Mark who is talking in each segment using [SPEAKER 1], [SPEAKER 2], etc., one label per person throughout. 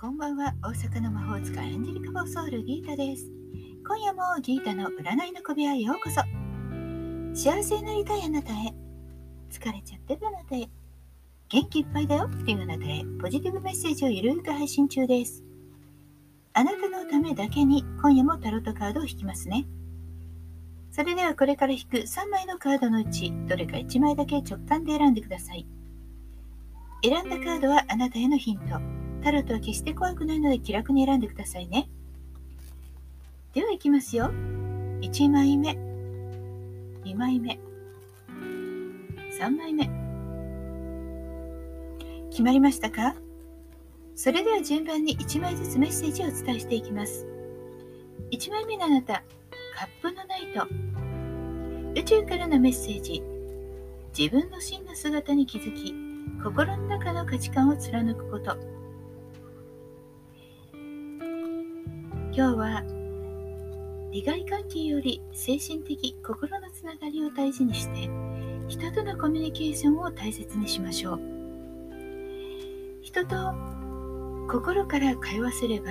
[SPEAKER 1] こんばんは。大阪の魔法使いエンジェリカ・フォーソウルギータです。今夜もギータの占いの小部屋へようこそ。幸せになりたいあなたへ。疲れちゃってるあなたへ。元気いっぱいだよっていうあなたへ。ポジティブメッセージをゆるく配信中です。あなたのためだけに今夜もタロットカードを引きますね。それではこれから引く3枚のカードのうちどれか1枚だけ直感で選んでください。選んだカードはあなたへのヒント。タロットは決して怖くないので気楽に選んでくださいね。では行きますよ。1枚目、2枚目、3枚目。決まりましたか？それでは順番に1枚ずつメッセージをお伝えしていきます。1枚目のあなた、カップのナイト。宇宙からのメッセージ。自分の真の姿に気づき、心の中の価値観を貫くこと。今日は利害関係より精神的心のつながりを大事にして人とのコミュニケーションを大切にしましょう。人と心から通わせれば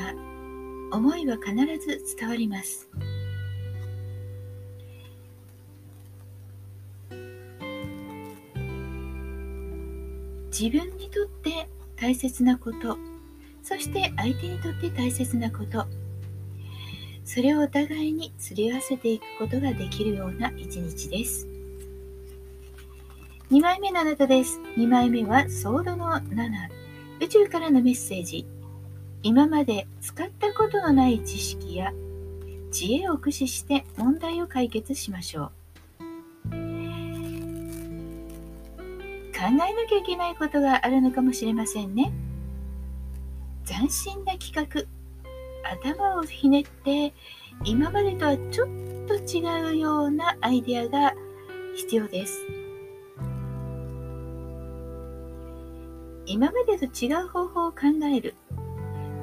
[SPEAKER 1] 思いは必ず伝わります。自分にとって大切なことそして相手にとって大切なことそれをお互いにすり合わせていくことができるような一日です。2枚目のあなたです。2枚目はソードの7。宇宙からのメッセージ。今まで使ったことのない知識や知恵を駆使して問題を解決しましょう。考えなきゃいけないことがあるのかもしれませんね。斬新な企画頭をひねって今までとはちょっと違うようなアイデアが必要です。今までと違う方法を考える。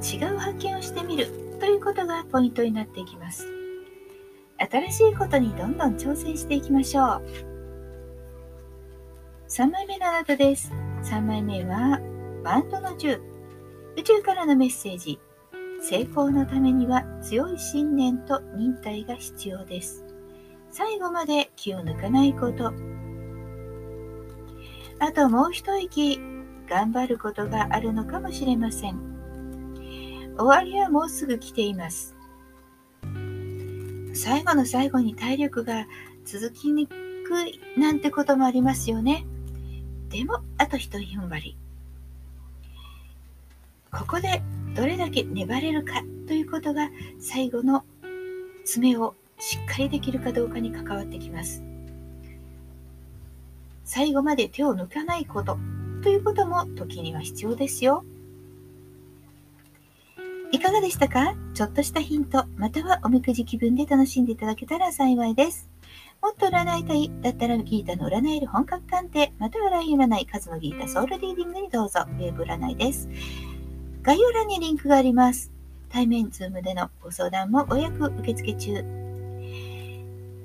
[SPEAKER 1] 違う発見をしてみる。ということがポイントになっていきます。新しいことにどんどん挑戦していきましょう。3枚目のあなたです。3枚目はバンドの10宇宙からのメッセージ。成功のためには強い信念と忍耐が必要です。最後まで気を抜かないこと。あともう一息頑張ることがあるのかもしれません。終わりはもうすぐ来ています。最後の最後に体力が続きにくいなんてこともありますよね。でも、あと一踏ん張り。ここでどれだけ粘れるかということが最後の詰めをしっかりできるかどうかに関わってきます。最後まで手を抜かないことということも時には必要ですよ。いかがでしたか？ちょっとしたヒント、またはおみくじ気分で楽しんでいただけたら幸いです。もっと占いたいだったらギータの占える本格鑑定、またはライン占い、数のギータソウルリーディングにどうぞ、ウェブ占いです。概要欄にリンクがあります。対面ズームでのご相談もご予約受付中。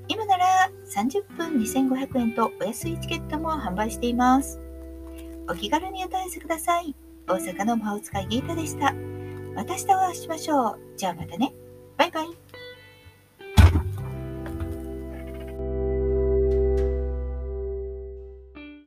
[SPEAKER 1] 今なら30分2500円とお安いチケットも販売しています。お気軽にお問い合わせください。大阪の魔法使いギータでした。また明日お会いしましょう。じゃあまたね。バイバイ。